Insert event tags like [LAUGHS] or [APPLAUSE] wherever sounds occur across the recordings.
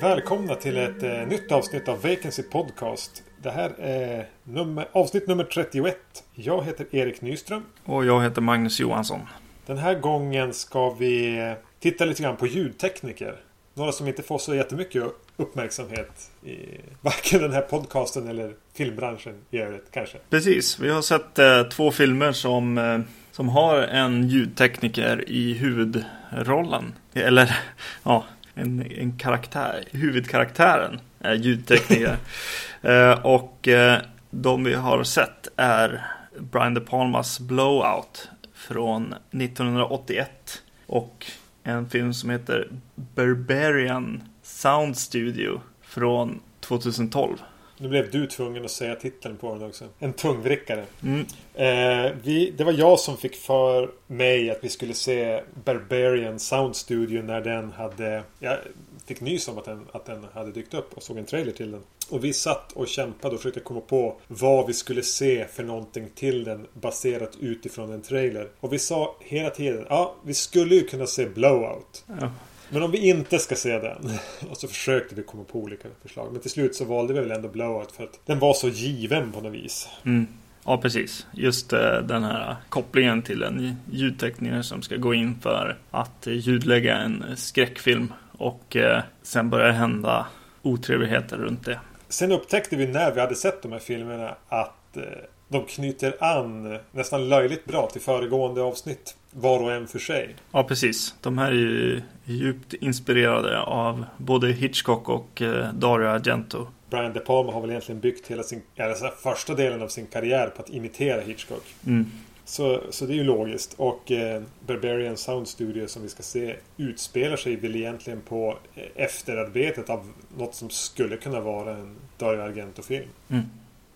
Välkomna till ett eh, nytt avsnitt av Vacancy Podcast. Det här är nummer, avsnitt nummer 31. Jag heter Erik Nyström. Och jag heter Magnus Johansson. Den här gången ska vi eh, titta lite grann på ljudtekniker. Några som inte får så jättemycket uppmärksamhet i varken den här podcasten eller filmbranschen i övrigt kanske. Precis, vi har sett eh, två filmer som, eh, som har en ljudtekniker i huvudrollen. Eller [LAUGHS] ja, en, en karaktär. Huvudkaraktären är ljudtekniker. [LAUGHS] eh, och eh, de vi har sett är Brian De Palmas Blowout från 1981. Och en film som heter Barbarian Sound Studio från 2012. Nu blev du tvungen att säga titeln på den också. En tungvrickare. Mm. Eh, vi, det var jag som fick för mig att vi skulle se Barbarian Sound Studio när den hade... Jag fick nys om att den, att den hade dykt upp och såg en trailer till den. Och vi satt och kämpade och försökte komma på vad vi skulle se för någonting till den baserat utifrån en trailer. Och vi sa hela tiden, ja vi skulle ju kunna se Blowout. Ja. Men om vi inte ska se den. [LAUGHS] Och så försökte vi komma på olika förslag. Men till slut så valde vi väl ändå Blowout för att den var så given på något vis. Mm. Ja, precis. Just eh, den här kopplingen till en ljudtekniker som ska gå in för att ljudlägga en skräckfilm. Och eh, sen börjar hända otrevligheter runt det. Sen upptäckte vi när vi hade sett de här filmerna att eh, de knyter an nästan löjligt bra till föregående avsnitt. Var och en för sig. Ja, precis. De här är ju djupt inspirerade av både Hitchcock och eh, Dario Argento. Brian De Palma har väl egentligen byggt hela sin, alltså första delen av sin karriär på att imitera Hitchcock. Mm. Så, så det är ju logiskt. Och eh, Barbarian Sound Studio som vi ska se utspelar sig väl egentligen på eh, efterarbetet av något som skulle kunna vara en Dario Argento-film. Mm.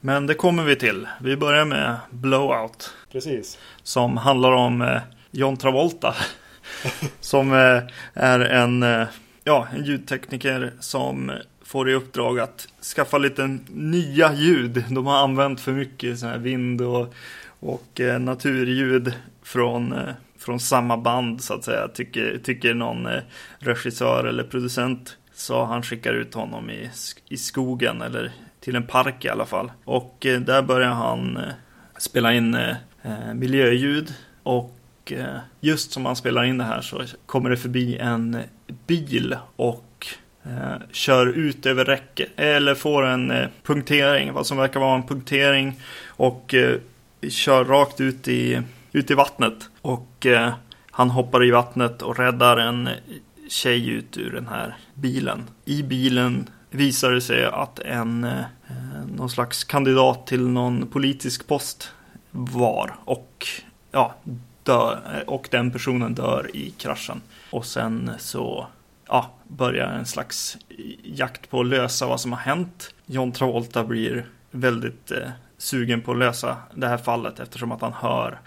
Men det kommer vi till. Vi börjar med Blowout. Precis. Som handlar om eh, John Travolta. [LAUGHS] som eh, är en, eh, ja, en ljudtekniker som får i uppdrag att skaffa lite nya ljud. De har använt för mycket så här vind och, och eh, naturljud från, eh, från samma band så att säga. Tycker, tycker någon eh, regissör eller producent. Så han skickar ut honom i, i skogen eller till en park i alla fall. Och eh, där börjar han eh, spela in eh, eh miljöljud. Och eh, just som han spelar in det här så kommer det förbi en bil och eh, kör ut över räcket. Eller får en eh, punktering, vad som verkar vara en punktering. Och eh, kör rakt ut i, ut i vattnet. Och eh, han hoppar i vattnet och räddar en tjej ut ur den här bilen. I bilen visar det sig att en eh, någon slags kandidat till någon politisk post var och ja, dör, och den personen dör i kraschen. Och sen så ja, börjar en slags jakt på att lösa vad som har hänt. John Travolta blir väldigt eh, sugen på att lösa det här fallet eftersom att han hör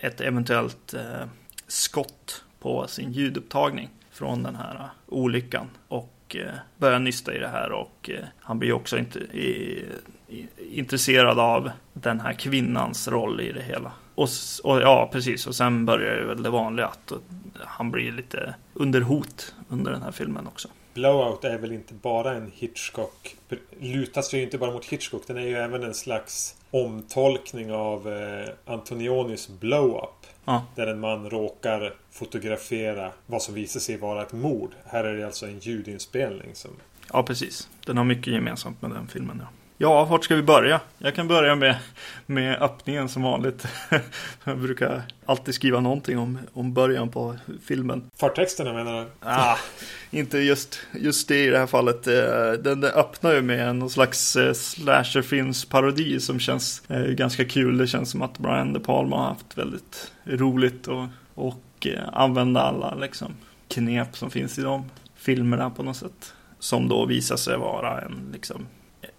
ett eventuellt eh, skott på sin ljudupptagning från den här uh, olyckan. Och eh, börjar nysta i det här och eh, han blir också inte, i, i, intresserad av den här kvinnans roll i det hela. Och, och, ja, precis. Och sen börjar ju väl det vanliga att han blir lite under hot under den här filmen också. Blowout är väl inte bara en Hitchcock. Lutar sig ju inte bara mot Hitchcock. Den är ju även en slags omtolkning av eh, Antonionis Blow-Up. Ja. Där en man råkar fotografera vad som visar sig vara ett mord. Här är det alltså en ljudinspelning som... Ja, precis. Den har mycket gemensamt med den filmen. Ja. Ja, vart ska vi börja? Jag kan börja med, med öppningen som vanligt. [LAUGHS] Jag brukar alltid skriva någonting om, om början på filmen. Förtexterna menar du? Ah, inte just, just det i det här fallet. Eh, den, den öppnar ju med någon slags eh, slasherfilmsparodi som känns eh, ganska kul. Det känns som att Brian De Palma har haft väldigt roligt och, och använda alla liksom, knep som finns i de filmerna på något sätt. Som då visar sig vara en liksom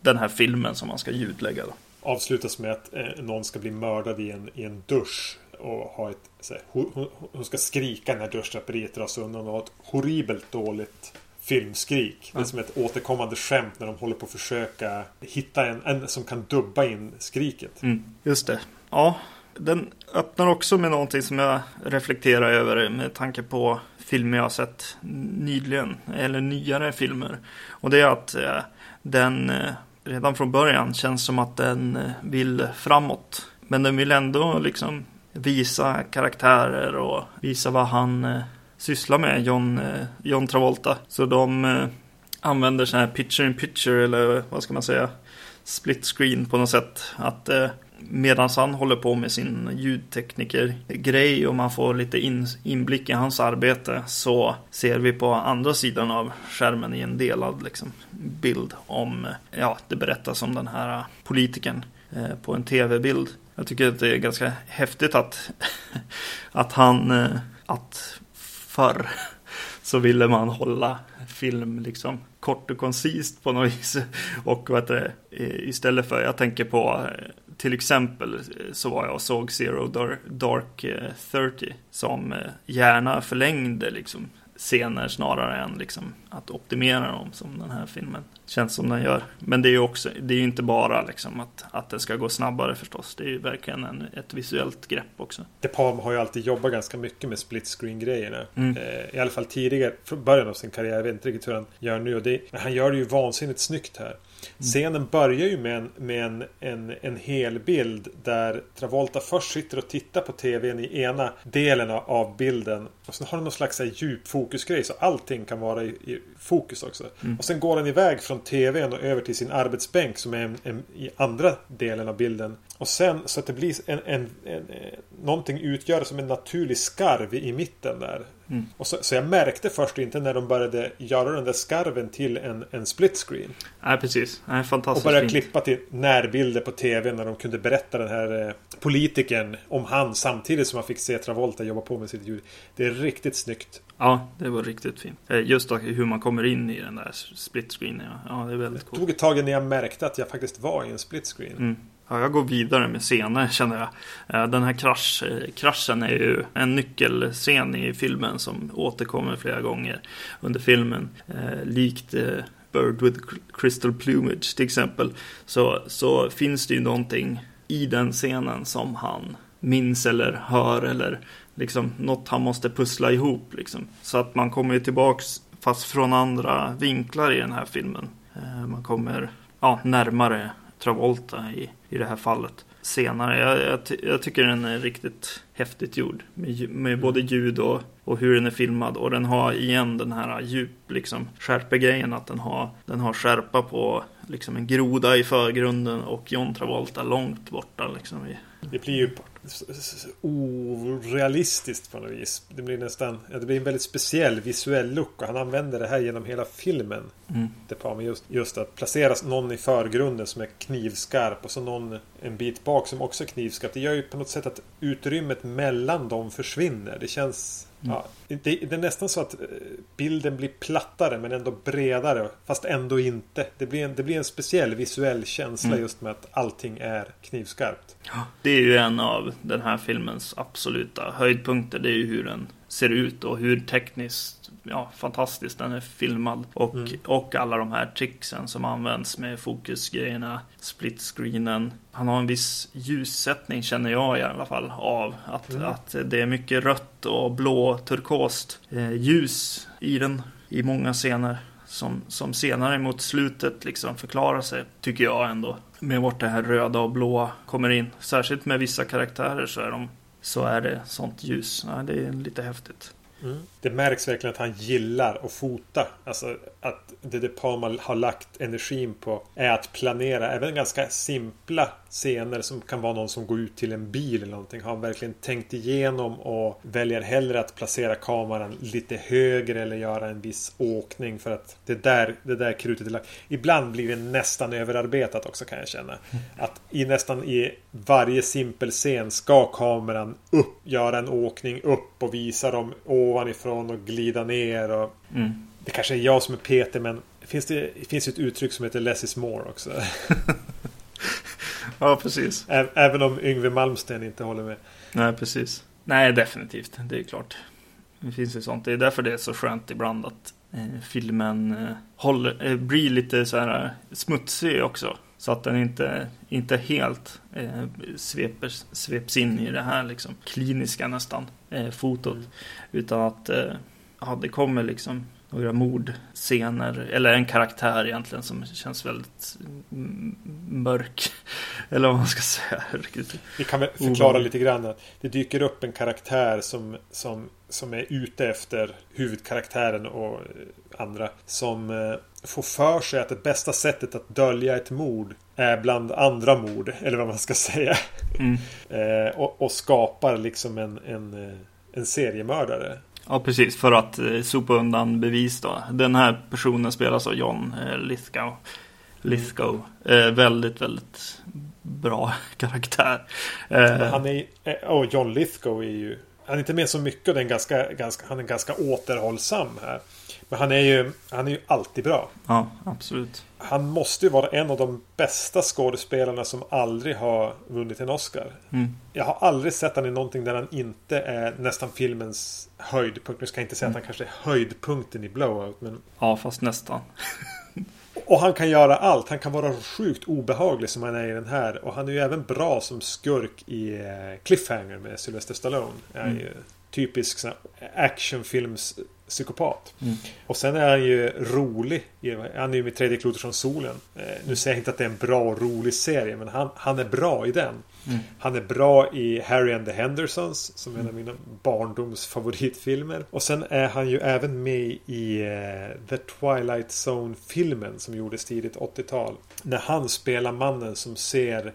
den här filmen som man ska ljudlägga. Då. Avslutas med att eh, någon ska bli mördad i en, i en dusch. Och ha ett, här, hon, hon, ska skrika när duschdraperiet dras undan och ha ett horribelt dåligt filmskrik. Det är som ett återkommande skämt när de håller på att försöka hitta en, en som kan dubba in skriket. Mm, just det. Ja, den öppnar också med någonting som jag reflekterar över med tanke på filmer jag har sett nyligen, eller nyare filmer. Och det är att eh, den eh, redan från början känns som att den eh, vill framåt. Men den vill ändå liksom visa karaktärer och visa vad han eh, sysslar med, John, John Travolta. Så de använder sån här picture in picture eller vad ska man säga, split screen på något sätt. Att medan han håller på med sin ljudtekniker-grej och man får lite in, inblick i hans arbete så ser vi på andra sidan av skärmen i en delad liksom, bild om, ja, det berättas om den här politikern eh, på en tv-bild. Jag tycker att det är ganska häftigt att, [LAUGHS] att han, eh, att förr [LAUGHS] så ville man hålla film liksom kort och koncist på något vis. Och vad det, istället för, jag tänker på eh, till exempel så var jag och såg Zero Dark 30 som gärna förlängde liksom scener snarare än liksom att optimera dem som den här filmen känns som den gör. Men det är ju också, det är ju inte bara liksom att, att det ska gå snabbare förstås. Det är ju verkligen en, ett visuellt grepp också. De Palm har ju alltid jobbat ganska mycket med split screen grejerna. Mm. Eh, I alla fall tidigare, från början av sin karriär. Jag vet inte riktigt hur han gör nu. Och det, men han gör det ju vansinnigt snyggt här. Scenen börjar ju med en, med en, en, en helbild där Travolta först sitter och tittar på TVn i ena delen av bilden. Och sen har han någon slags djupfokusgrej så allting kan vara i, i fokus också. Mm. Och sen går han iväg från TVn och över till sin arbetsbänk som är en, en, i andra delen av bilden. Och sen så att det blir en, en, en, någonting utgör som en naturlig skarv i mitten där. Mm. Och så, så, jag märkte först inte när de började göra den där skarven till en, en split screen. Nej, precis. Nej, fantastiskt Och började klippa till närbilder på TV när de kunde berätta den här eh, politikern om han samtidigt som man fick se Travolta jobba på med sitt ljud. Det är riktigt snyggt. Ja, det var riktigt fint. Eh, just hur man kommer in i den där split screen. Ja, ja det är väldigt coolt. Det tog ett tag innan jag märkte att jag faktiskt var i en split screen. Mm. Ja, jag går vidare med scener känner jag. Eh, den här krasch, kraschen är ju en nyckelscen i filmen som återkommer flera gånger under filmen. Eh, likt eh, Bird with Crystal Plumage till exempel. Så, så finns det ju någonting i den scenen som han minns eller hör eller liksom något han måste pussla ihop. Liksom. Så att man kommer ju tillbaks fast från andra vinklar i den här filmen. Eh, man kommer ja, närmare Travolta i, i det här fallet senare. Jag, jag, jag tycker den är riktigt häftigt gjord med, med både ljud och, och hur den är filmad. Och den har igen den här djup liksom skärpegrejen att den har, den har skärpa på liksom en groda i förgrunden och John Travolta långt borta liksom. Det blir ju orealistiskt på något vis. Det blir nästan det blir en väldigt speciell visuell look och han använder det här genom hela filmen. Mm. Det på just, just att placera någon i förgrunden som är knivskarp och så någon en bit bak som också är knivskarp. Det gör ju på något sätt att utrymmet mellan dem försvinner. Det känns Mm. Ja, det, det, är nästan så att eh, bilden blir plattare men ändå bredare. Fast ändå inte. Det blir en, det blir en speciell visuell känsla mm. just med att allting är knivskarpt. Det är ju en av den här filmens absoluta höjdpunkter. Det är ju hur den ser ut och hur tekniskt ja, fantastiskt den är filmad. Och, mm. och alla de här tricksen som används med fokusgrejerna, split screenen. Han har en viss ljussättning känner jag i alla fall av. Att, mm. att det är mycket rött och blå turkost eh, ljus i den i många scener. Som, som senare mot slutet liksom förklarar sig, tycker jag ändå. Med vart det här röda och blåa kommer in. Särskilt med vissa karaktärer så är de så är det sånt ljus. Ja, det är lite häftigt. Mm. Det märks verkligen att han gillar att fota. Alltså att det De Palma har lagt energin på är att planera även ganska simpla scener som kan vara någon som går ut till en bil eller någonting. Har han verkligen tänkt igenom och väljer hellre att placera kameran lite högre eller göra en viss åkning för att det där, det där krutet är lagt. Ibland blir det nästan överarbetat också kan jag känna. Att i nästan i varje simpel scen ska kameran upp, göra en åkning upp och visa dem ovanifrån och glida ner. Och mm. Det kanske är jag som är Peter men finns det, finns ett uttryck som heter less is more också. [LAUGHS] [LAUGHS] ja, precis. Även om Yngve Malmsten inte håller med. Nej, precis. Nej, definitivt. Det är klart. Det finns ju sånt. Det är därför det är så skönt ibland att eh, filmen eh, håller, eh, blir lite så här smutsig också. Så att den inte, inte helt eh, sveper, sveps in i det här liksom kliniska nästan eh, fotot. Mm. Utan att eh, ja, det kommer liksom några mordscener, eller en karaktär egentligen som känns väldigt mörk. [LAUGHS] Eller vad man ska säga. [LAUGHS] Vi kan väl förklara lite grann. Det dyker upp en karaktär som, som, som är ute efter huvudkaraktären och andra. Som eh, får för sig att det bästa sättet att dölja ett mord är bland andra mord. [LAUGHS] Eller vad man ska säga. Mm. eh, och, och, skapar liksom en, en, eh, en seriemördare. Ja, precis. För att eh, sopa undan bevis då. Den här personen spelas av John eh, Lithgow. Lithgow. Eh, väldigt, väldigt bra [LAUGHS] karaktär. Eh, han är, och John Lithgow är ju... Han är inte med så mycket och den ganska, ganska, han är ganska återhållsam här. Men han är ju, han är ju alltid bra. Ja, absolut. Han måste ju vara en av de bästa skådespelarna som aldrig har vunnit en Oscar. Mm. Jag har aldrig sett honom i någonting där han inte är nästan filmens höjdpunkt. Nu ska jag inte säga mm. att han kanske är höjdpunkten i Blowout. Men... Ja, fast nästan. [LAUGHS] och han kan göra allt. Han kan vara sjukt obehaglig som han är i den här. Och han är ju även bra som skurk i eh, Cliffhanger med Sylvester Stallone. Mm. typisk actionfilms psykopat. Mm. Och sen är han ju rolig. Han är ju med tredje klotet från solen. Eh, nu säger jag inte att det är en bra och rolig serie. Men han, han är bra i den. Mm. Han är bra i Harry and the Hendersons. Som är en av mina barndoms favoritfilmer. Och sen är han ju även med i uh, The Twilight Zone-filmen. Som gjordes tidigt 80-tal. När han spelar mannen som ser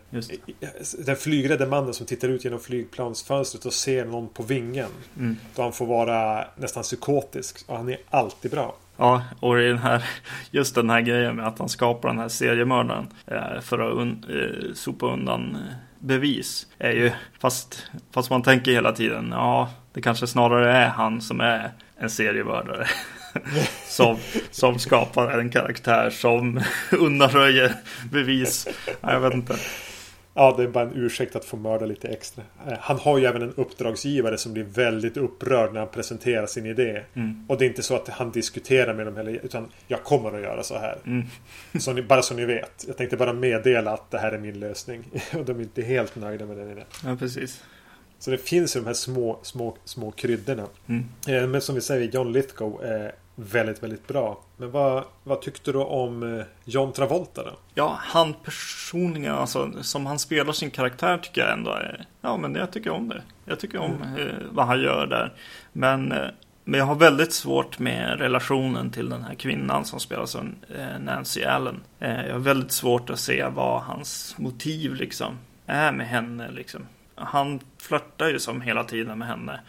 Den flygrädde mannen som tittar ut genom flygplansfönstret och ser någon på vingen. Mm. Då han får vara nästan psykotisk. Och han är alltid bra. Ja, och i den här, just den här grejen med att han skapar den här seriemördaren eh, för att un, eh, sopa undan eh, bevis. Är ju, fast, fast man tänker hela tiden, ja, det kanske snarare är han som är en seriemördare. [LAUGHS] som, som skapar en karaktär som [LAUGHS] undanröjer bevis. Jag vet inte. Ja, det är bara en ursäkt att få mörda lite extra. Eh, han har ju även en uppdragsgivare som blir väldigt upprörd när han presenterar sin idé. Mm. Och det är inte så att han diskuterar med dem heller, utan jag kommer att göra så här. Mm. [LAUGHS] så ni, bara så ni vet. Jag tänkte bara meddela att det här är min lösning. [LAUGHS] och de är inte helt nöjda med den idén. Ja, precis. Så det finns ju de här små, små, små kryddorna. Mm. Eh, men som vi säger, John Lithgow är väldigt, väldigt bra. Men vad, vad tyckte du om eh, John Travolta då? Ja, han personligen, alltså som han spelar sin karaktär tycker jag ändå är... Ja, men jag tycker om det. Jag tycker om mm. eh, vad han gör där. Men, eh, men jag har väldigt svårt med relationen till den här kvinnan som spelas av eh, Nancy Allen. Eh, jag har väldigt svårt att se vad hans motiv liksom är med henne liksom. Han flörtar ju som hela tiden med henne.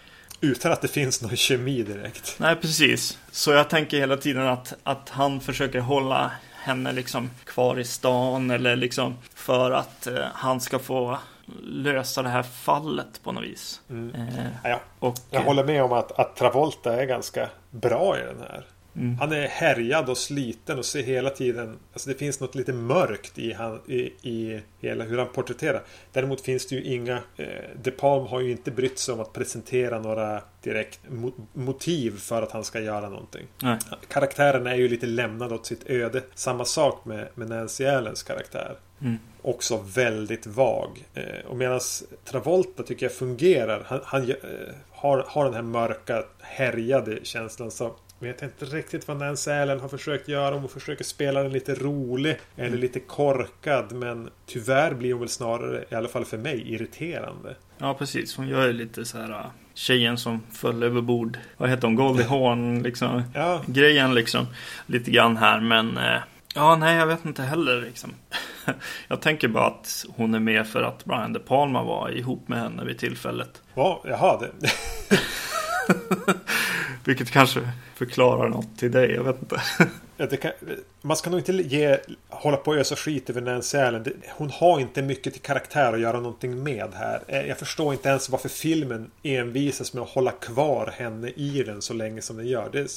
Utan att det finns någon kemi direkt. Nej, precis. Så jag tänker hela tiden att, att han försöker hålla henne liksom kvar i stan eller liksom för att eh, han ska få lösa det här fallet på något vis. Mm. Eh, ja, och, jag håller med om att, att Travolta är ganska bra i den här. Mm. Han är härjad och sliten och ser hela tiden Alltså det finns något lite mörkt i, han, i, i hela hur han porträtterar Däremot finns det ju inga eh, De Palm har ju inte brytt sig om att presentera några direkt mo motiv för att han ska göra någonting Nej. Karaktären är ju lite lämnad åt sitt öde Samma sak med, med Nancy Allens karaktär mm. Också väldigt vag eh, Och medan Travolta tycker jag fungerar Han, han eh, har, har den här mörka härjade känslan så vet inte riktigt vad Nancy Allen har försökt göra. Hon försöker spela den lite rolig eller mm. lite korkad. Men tyvärr blir hon väl snarare, i alla fall för mig, irriterande. Ja, precis. Hon gör ju lite så här äh, tjejen som föll över bord. Vad heter hon? Goldie Hawn liksom. Ja. Grejen liksom. Lite grann här, men äh, Ja, nej, jag vet inte heller liksom. [LAUGHS] Jag tänker bara att hon är med för att Brian De Palma var ihop med henne vid tillfället. Ja, jaha. Det. [LAUGHS] Vilket kanske förklarar något till dig, jag vet inte. [LAUGHS] Kan, man ska nog inte ge, hålla på och ösa skit över Nancy Allen. Hon har inte mycket till karaktär att göra någonting med här. Eh, jag förstår inte ens varför filmen envisas med att hålla kvar henne i den så länge som den gör. Det är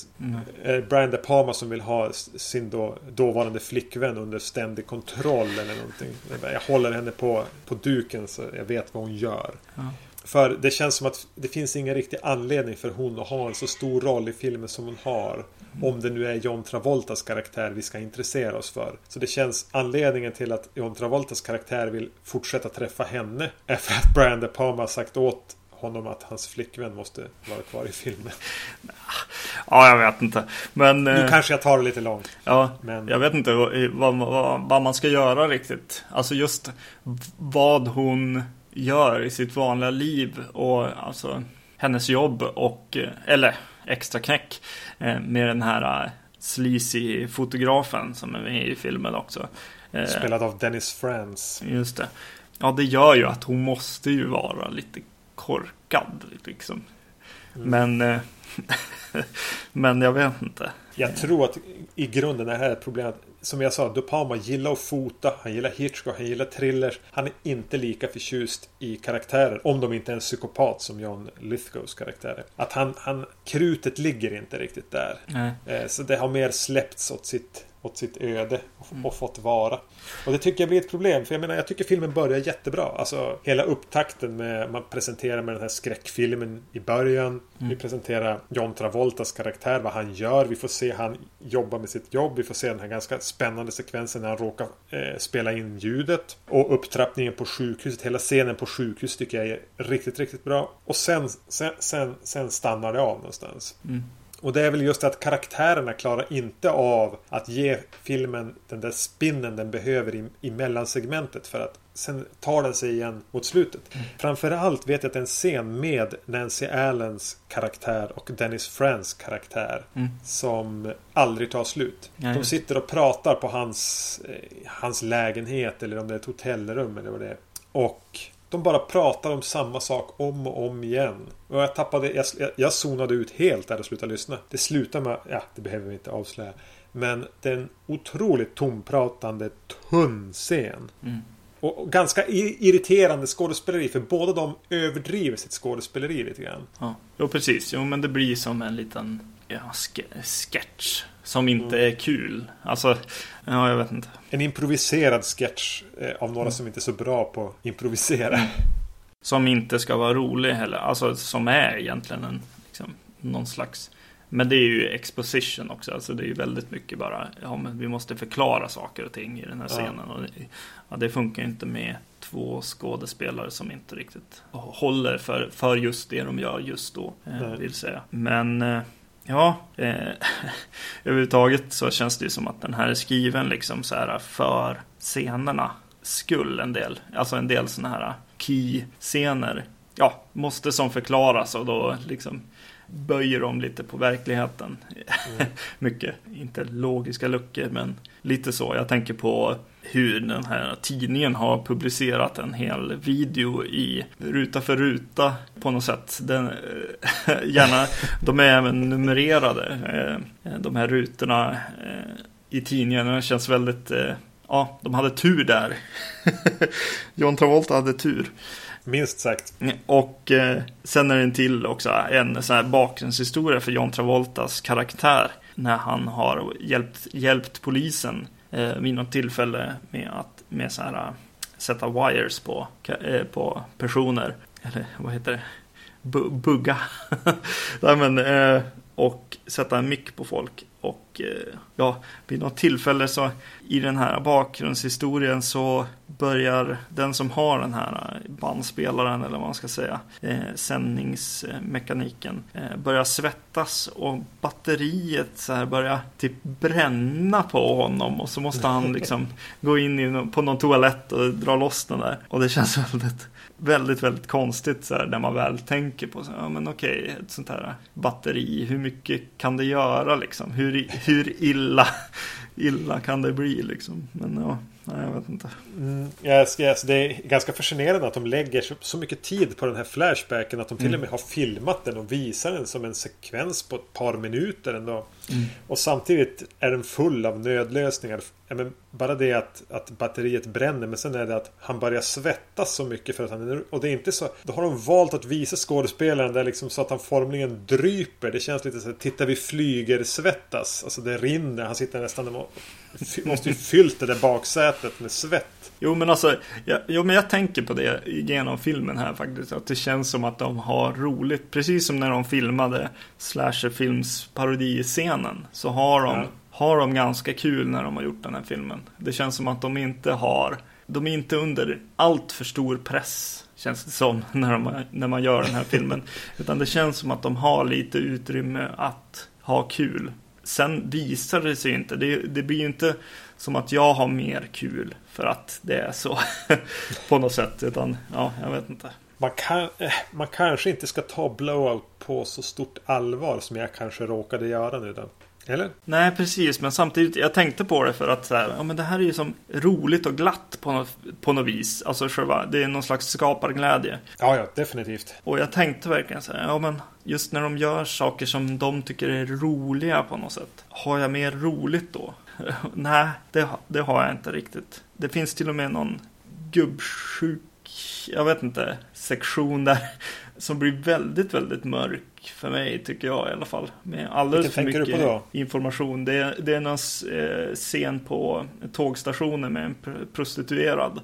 mm. Brian De Palma som vill ha sin då, dåvarande flickvän under ständig kontroll eller någonting. Jag håller henne på, på duken så jag vet vad hon gör. Ja. För det känns som att det finns ingen riktig anledning för hon att ha en så stor roll i filmen som hon har. Om det nu är John Travoltas karaktär vi ska intressera oss för. Så det känns anledningen till att John Travoltas karaktär vill fortsätta träffa henne. Är för att Brian De Palma har sagt åt honom att hans flickvän måste vara kvar i filmen. Ja, jag vet inte. Men, nu eh, kanske jag tar det lite långt. Ja, Men- jag vet inte vad, vad, vad man ska göra riktigt. Alltså just vad hon gör i sitt vanliga liv och alltså hennes jobb och, eh, eller extra knäck eh, med den här eh, sleazy fotografen som är med i filmen också. Spelad av Dennis Franz. Just det. Ja, det gör ju att hon måste ju vara lite korkad liksom. Men, eh, [LAUGHS] men jag vet inte. Jag tror att i grunden är det här ett problem. Som jag sa, De Palma gillar att fota. Han gillar Hitchcock, han gillar thrillers. Han är inte lika förtjust i karaktärer. Om de inte är en psykopat som John Lithgows karaktär är. Att han, han, krutet ligger inte riktigt där. Eh, Så det har mer släppts åt sitt, åt sitt öde och, och fått vara. Och det tycker jag blir ett problem. För jag menar, jag tycker filmen börjar jättebra. Alltså hela upptakten med man presenterar med den här skräckfilmen i början. Vi presenterar John Travoltas karaktär, vad han gör. Vi får se han jobba med sitt jobb. Vi får se den här ganska spännande sekvensen när han råkar eh, spela in ljudet. Och upptrappningen på sjukhuset. Hela scenen på sjukhus tycker jag är riktigt, riktigt bra. Och sen, sen, sen, sen stannar det av någonstans. Och det är väl just att karaktärerna klarar inte av att ge filmen den där spinnen den behöver i, i mellansegmentet för att sen tar den sig igen mot slutet. Framförallt vet jag att en scen med Nancy Allens karaktär och Dennis Franz karaktär som aldrig tar slut. Ja, De sitter och pratar på hans, eh, hans lägenhet eller om det är ett hotellrum eller vad det är. Och de bara pratar om samma sak om och om igen. Och jag tappade, jag, jag, zonade ut helt där och slutade lyssna. Det slutar med, ja det behöver vi inte avslöja. Men det är en otroligt tompratande tunn scen. Och, och ganska irriterande skådespeleri för båda de överdriver sitt skådespeleri lite grann. Ja, jo precis. Jo, men det blir som en liten ja, ske- sketch som inte är kul. Alltså, ja, jag vet inte. En improviserad sketch eh, av några som inte är så bra på att improvisera. Som inte ska vara rolig heller. Alltså, som är egentligen en, liksom, någon slags... Men det är ju exposition också. Alltså, det är ju väldigt mycket bara, ja, men vi måste förklara saker och ting i den här Ja. scenen. Och det, ja, det funkar ju inte med två skådespelare som inte riktigt håller för, för just det de gör just då, eh, vill säga. Men eh, Ja, eh, [LAUGHS] överhuvudtaget så känns det ju som att den här är skriven liksom så här för scenerna skull en del. Alltså en del sådana här key-scener. Ja, måste som förklaras och då liksom böjer de lite på verkligheten. [LAUGHS] Mycket, inte logiska luckor men lite så. Jag tänker på hur den här tidningen har publicerat en hel video i ruta för ruta på något sätt. Den, eh, [LAUGHS] gärna, de är även numrerade, eh, de här rutorna eh, i tidningen. Det känns väldigt, ja, de hade tur där. [LAUGHS] John Travolta hade tur. Minst sagt. Och eh, sen är det en till också, en sån här bakgrundshistoria för John Travoltas karaktär. När han har hjälpt, hjälpt polisen eh, vid något tillfälle med att med så här, sätta wires på, eh, på personer. Eller vad heter det? Bu- bugga. [LAUGHS] Nej, men, eh, och sätta en mick på folk. Och eh, ja, vid något tillfälle så i den här bakgrundshistorien så börjar den som har den här bandspelaren eller vad man ska säga, eh, sändningsmekaniken, eh, börjar svettas och batteriet så här börjar typ bränna på honom och så måste han liksom [LAUGHS] gå in på någon toalett och dra loss den där. Och det känns väldigt, väldigt, väldigt konstigt så här när man väl tänker på så här, ja men okej, ett sånt här batteri, hur mycket kan det göra liksom? Hur, hur illa, [LAUGHS] illa kan det bli liksom? Men ja, nej, jag vet inte. Mm, ska, alltså, det är ganska fascinerande att de lägger så, så mycket tid på den här flashbacken att de till och med har filmat den och visar den som en sekvens på ett par minuter ändå. Mm. Och samtidigt är den full av nödlösningar men bara det att, att batteriet bränner men sen är det att han börjar svettas så mycket för att han är Och det är inte så Då har de valt att visa skådespelaren där liksom så att han formligen dryper. Det känns lite så här, titta vi flyger svettas. Alltså det rinner. Han sitter nästan och måste ju fyllt det där baksätet med svett. Jo men alltså, ja, jo, men jag tänker på det genom filmen här faktiskt. Att det känns som att de har roligt. Precis som när de filmade slasherfilms parodiscenen. Så har de, ja. har de ganska kul när de har gjort den här filmen. Det känns som att de inte har, de är inte under allt för stor press. Känns det som [LAUGHS] när, de, när man gör den här filmen. [LAUGHS] Utan det känns som att de har lite utrymme att ha kul. Sen visar det sig inte. Det, det blir ju inte som att jag har mer kul för att det är så [LAUGHS] på något sätt. Utan ja, jag vet inte. Man, kan, eh, man kanske inte ska ta blowout på så stort allvar som jag kanske råkade göra nu då. Eller? Nej, precis. Men samtidigt, jag tänkte på det för att så här, ja, men det här är ju som roligt och glatt på något, på något vis. Alltså själva, det är någon slags skaparglädje. Ja, ja, definitivt. Och jag tänkte verkligen så här, ja men just när de gör saker som de tycker är roliga på något sätt. Har jag mer roligt då? [LAUGHS] Nej, det, det har jag inte riktigt. Det finns till och med någon gubbsjuk, jag vet inte, sektion där [LAUGHS] som blir väldigt, väldigt mörk för mig tycker jag i alla fall. Med alldeles för mycket information. Det är, det är någon eh, scen på tågstationen med en prostituerad.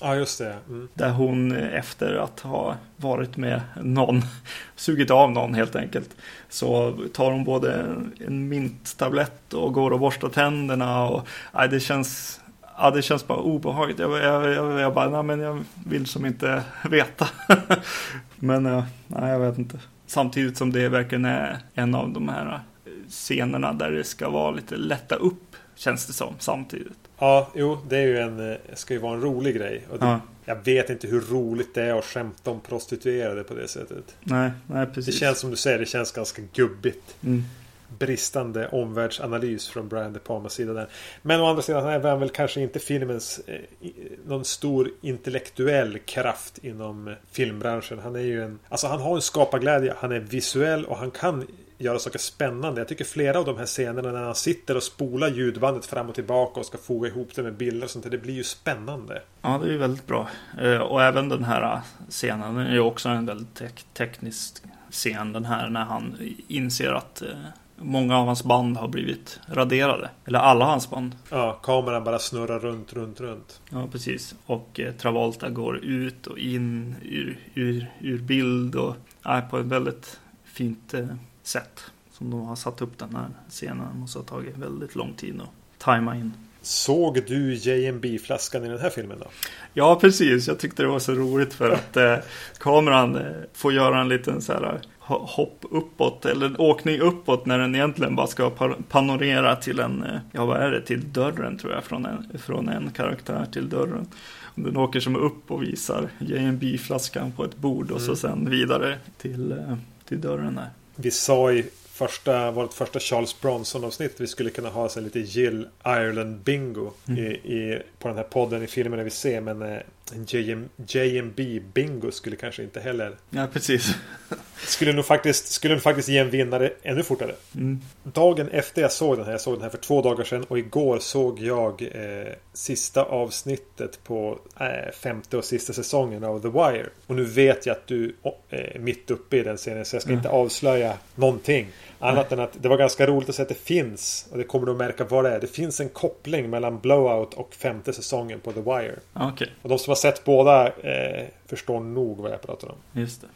Ja, just det. Mm. Där hon efter att ha varit med någon, [LAUGHS] sugit av någon helt enkelt, så tar hon både en minttablett och går och borstar tänderna. Och, nej, det känns Ja, det känns bara obehagligt. Jag, jag, jag, jag bara, nej men jag vill som inte [LAUGHS] veta. [LAUGHS] men ja, nej, jag vet inte. Samtidigt som det verkligen är en av de här scenerna där det ska vara lite lätta upp, känns det som, samtidigt. Ja, jo, det är ju en, eh, ska ju vara en rolig grej. Och det, ja. Jag vet inte hur roligt det är att skämta om prostituerade på det sättet. Nej, nej precis. Det känns som du säger, det känns ganska gubbigt. Mm. Bristande omvärldsanalys från Brian De Palmas sida där. Men å andra sidan är han väl kanske inte filmens eh, någon stor intellektuell kraft inom eh, filmbranschen. Han är ju en, alltså han har en skaparglädje, han är visuell och han kan göra saker spännande. Jag tycker flera av de här scenerna när han sitter och spolar ljudbandet fram och tillbaka och ska foga ihop det med bilder och sånt. Det blir ju spännande. Ja, det är ju väldigt bra. Eh, och även den här eh, scenen är ju också en väldigt te teknisk scen. Den här när han inser att eh, många av hans band har blivit raderade. Eller alla hans band. Ja, kameran bara snurrar runt, runt, runt. Ja, precis. Och Travolta går ut och in ur, ur, ur bild och är på ett väldigt fint sätt som de har satt upp den här scenen. Det måste ha tagit väldigt lång tid att tajma in. Såg du JMB-flaskan i den här filmen då? Ja, precis. Jag tyckte det var så roligt för att eh, kameran eh, får göra en liten så här hopp uppåt eller åkning uppåt när den egentligen bara ska panorera till en, eh, ja vad är det, till dörren tror jag, från en, från en karaktär till dörren. Den åker som upp och visar JMB-flaskan på ett bord och mm. så sen vidare till, eh, till dörren där vi sa i första, vårt första Charles Bronson avsnitt vi skulle kunna ha så lite Jill Ireland bingo mm. i, i, på den här podden i filmen vi ser men eh, en JM, JMB bingo skulle kanske inte heller Ja precis [LAUGHS] Skulle nog faktiskt, skulle nog faktiskt ge en vinnare ännu fortare mm. Dagen efter jag såg den här, jag såg den här för två dagar sedan och igår såg jag eh, sista avsnittet på eh, femte och sista säsongen av The Wire Och nu vet jag att du är mitt uppe i den scenen så jag ska mm. inte avslöja någonting Annat än att det var ganska roligt att se att det finns och det kommer du att märka vad det är. Det finns en koppling mellan Blowout och femte säsongen på The Wire. Okay. Och de som har sett båda eh, förstår nog vad jag pratar om. Just det.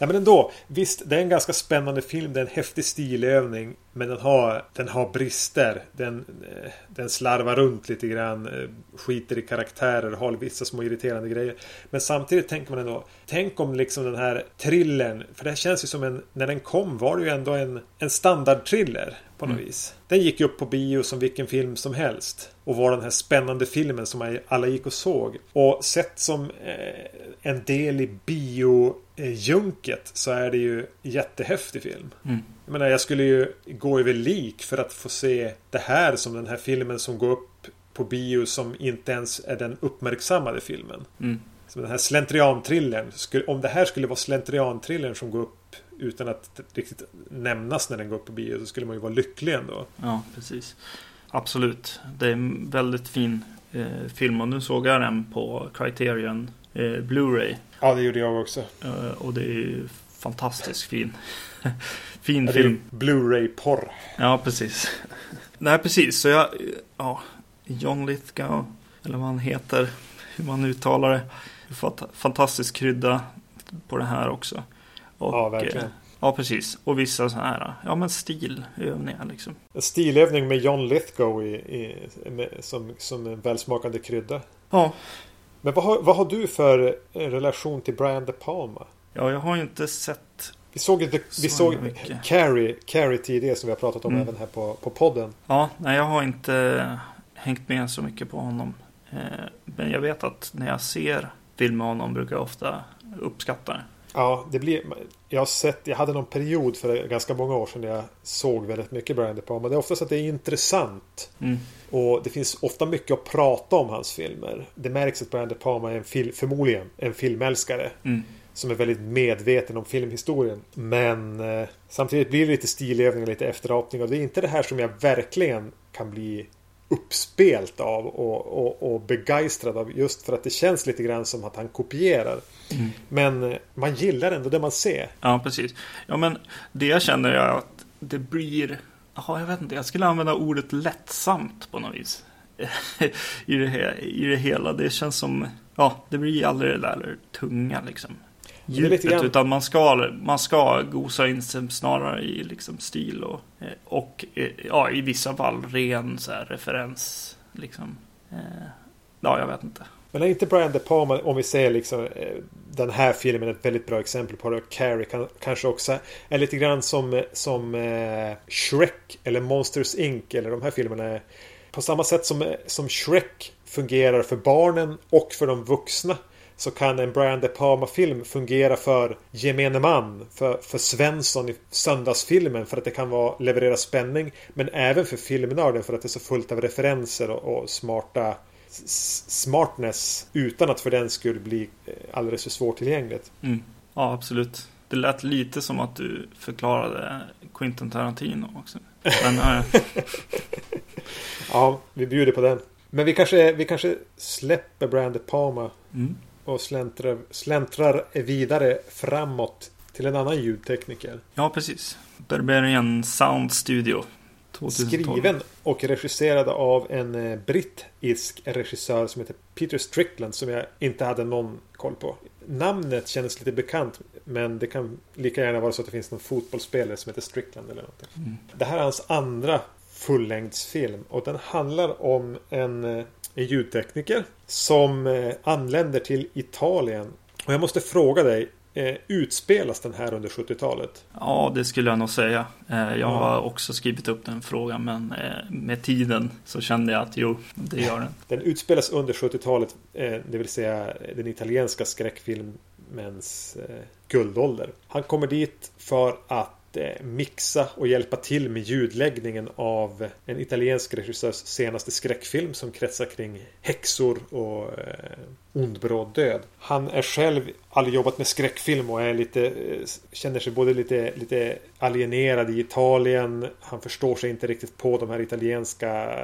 Nej men ändå, visst det är en ganska spännande film. Det är en häftig stilövning. Men den har, den har brister. Den, eh, den slarvar runt lite grann. Eh, skiter i karaktärer. Har vissa små irriterande grejer. Men samtidigt tänker man ändå. Tänk om liksom den här thrillern. För det här känns ju som en... När den kom var det ju ändå en, en standardthriller. På något mm. vis. Den gick upp på bio som vilken film som helst. Och var den här spännande filmen som alla gick och såg. Och sett som eh, en del i bio-junket så är det ju jättehäftig film. Mm. Jag menar, jag skulle ju gå över lik för att få se det här som den här filmen som går upp på bio som inte ens är den uppmärksammade filmen. Mm. Som den här slentriantrillern. Om det här skulle vara slentriantrillern som går upp utan att riktigt nämnas när den går upp på bio så skulle man ju vara lycklig ändå. Ja, precis. Absolut. Det är en väldigt fin eh, film och nu såg jag den på Criterion eh, Blu-ray. Ja, det gjorde jag också. Eh, och det är ju fantastiskt fin. [LAUGHS] fin Ja, film. Blu-ray-porr. Ja, precis. Nej, precis. Så jag, ja, John Lithgow, eller vad han heter, hur man uttalar det. Fant- Fantastisk krydda på det här också. Och, Ja, verkligen. Ja, precis. Och vissa så här, ja men stilövningar liksom. En stilövning med John Lithgow i, i, med, som, som en välsmakande krydda. Ja, Men vad har, vad har du för eh, relation till Brian De Palma? ja jag har ju inte sett, Vi såg, the, vi Så såg mycket. Carrie, Carrie tidigare som vi har pratat om Mm. även här på, på podden. ja, nej jag har inte hängt med så mycket på honom. Eh, men jag vet att när jag ser film med honom brukar jag ofta uppskatta det. Ja, det blir... Jag har sett... Jag hade någon period för ganska många år sedan när jag såg väldigt mycket Brian De Palma. Det är oftast att det är intressant. Mm. Och det finns ofta mycket att prata om hans filmer. Det märks att Brian De Palma är en fil, förmodligen en filmälskare. Mm. Som är väldigt medveten om filmhistorien. Men eh, samtidigt blir det lite stilövning och lite efterapning. Och det är inte det här som jag verkligen kan bli uppspelt av och, och, och begeistrad av. Just för att det känns lite grann som att han kopierar. Mm. Men eh, man gillar ändå det man ser. Ja, precis. Ja, men det jag känner är att det blir, ja, jag vet inte, jag skulle använda ordet lättsamt på något vis. [LAUGHS] I det, I det hela. Det känns som, ja, det blir aldrig det där tunga liksom. Djupet, utan man ska, man ska gosa in sig snarare i liksom stil och, eh, och eh, ja, i vissa fall ren så här, referens. Liksom. Eh, Ja, jag vet inte. Men är inte Brian De Palma, om vi säger liksom den här filmen ett väldigt bra exempel på det. Carrie kan, kanske också är lite grann som, som Shrek eller Monsters Inc. Eller de här filmerna. är På samma sätt som, som Shrek fungerar för barnen och för de vuxna. Så kan en Brian De Palma-film fungera för gemene man. För, för Svensson i söndagsfilmen. För att det kan vara, leverera spänning. Men även för filmnörden för att det är så fullt av referenser och, och smarta smartness utan att för den skulle bli eh, alldeles för svårtillgängligt. Mm. Ja, absolut. Det lät lite som att du förklarade Quentin Tarantino också. Men, ja, [LAUGHS] vi bjuder på den. Men vi kanske, vi kanske släpper Brian De Palma Mm. Och släntrar, släntrar vidare framåt till en annan ljudtekniker. ja, precis. Berberian Sound Studio. 2012. Skriven och regisserad av en eh, brittisk regissör som heter Peter Strickland som jag inte hade någon koll på. Namnet kändes lite bekant men det kan lika gärna vara så att det finns någon fotbollsspelare som heter Strickland eller något. Mm. Det här är hans andra fullängdsfilm och den handlar om en, eh, ljudtekniker som eh, anländer till Italien. Och jag måste fråga dig, eh, utspelas den här under 70-talet? Ja, det skulle jag nog säga. Eh, Jag Ja. har också skrivit upp den frågan, men eh, med tiden så kände jag att jo, det gör den. [LAUGHS] Den utspelas under 70-talet, eh, det vill säga den italienska skräckfilmens guldålder. Han kommer dit för att Eh, mixa och hjälpa till med ljudläggningen av en italiensk regissörs senaste skräckfilm som kretsar kring häxor och eh, ond bråd död. Han är själv aldrig jobbat med skräckfilm och är lite, eh, känner sig både lite, lite alienerad i Italien. Han förstår sig inte riktigt på de här italienska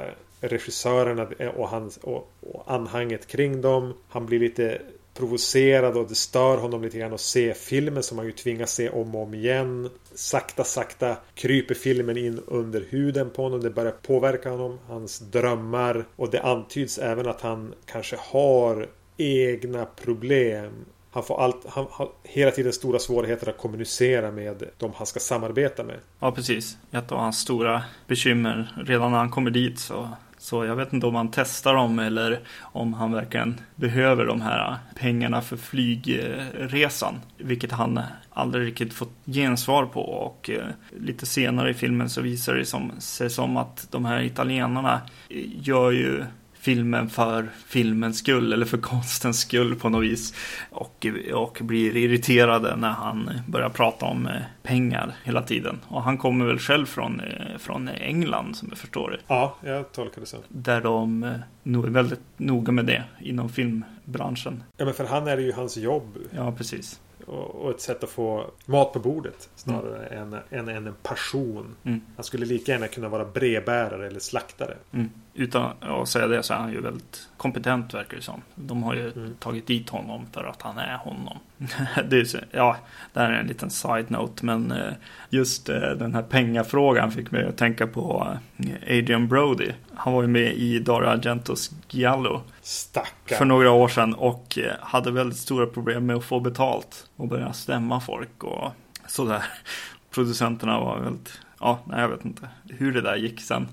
regissörerna eh, och, hans, och, och anhanget kring dem. Han blir lite provocerad och det stör honom lite grann att se filmen som han ju tvingas se om och om igen. Sakta, sakta kryper filmen in under huden på honom. Det börjar påverka honom, hans drömmar och det antyds även att han kanske har egna problem. Han får allt, han har hela tiden stora svårigheter att kommunicera med de han ska samarbeta med. Ja, precis. Ett av hans stora bekymmer redan när han kommer dit så så jag vet inte om han testar dem eller om han verkligen behöver de här pengarna för flygresan. Vilket han aldrig riktigt fått gensvar på. Och eh, lite senare i filmen så visar det sig som att de här italienarna eh, gör ju filmen för filmens skull eller för konstens skull på något vis. Och, och blir irriterade när han börjar prata om eh, pengar hela tiden. Och han kommer väl själv från, eh, från England som jag förstår det. Ja, jag tolkar det så. Där de eh, nog är väldigt noga med det inom filmbranschen. Ja, men för han är det ju hans jobb. Ja, precis. och, ett sätt att få mat på bordet. Snarare än, än, än en passion. Mm. Han skulle lika gärna kunna vara brevbärare eller slaktare. Mm. Utan att säga det så är han ju väldigt kompetent verkar det som. De har ju Mm. tagit dit honom för att han är honom. [LAUGHS] det, är, så- ja, det här är en liten side-note men eh, just eh, den här pengafrågan fick mig att tänka på eh, Adrian Brody. Han var ju med i Dario Argentos Giallo Stackarn. för några år sedan och hade väldigt stora problem med att få betalt och börja stämma folk och sådär. [LAUGHS] Producenterna var väldigt, ja, nej jag vet inte hur det där gick sen.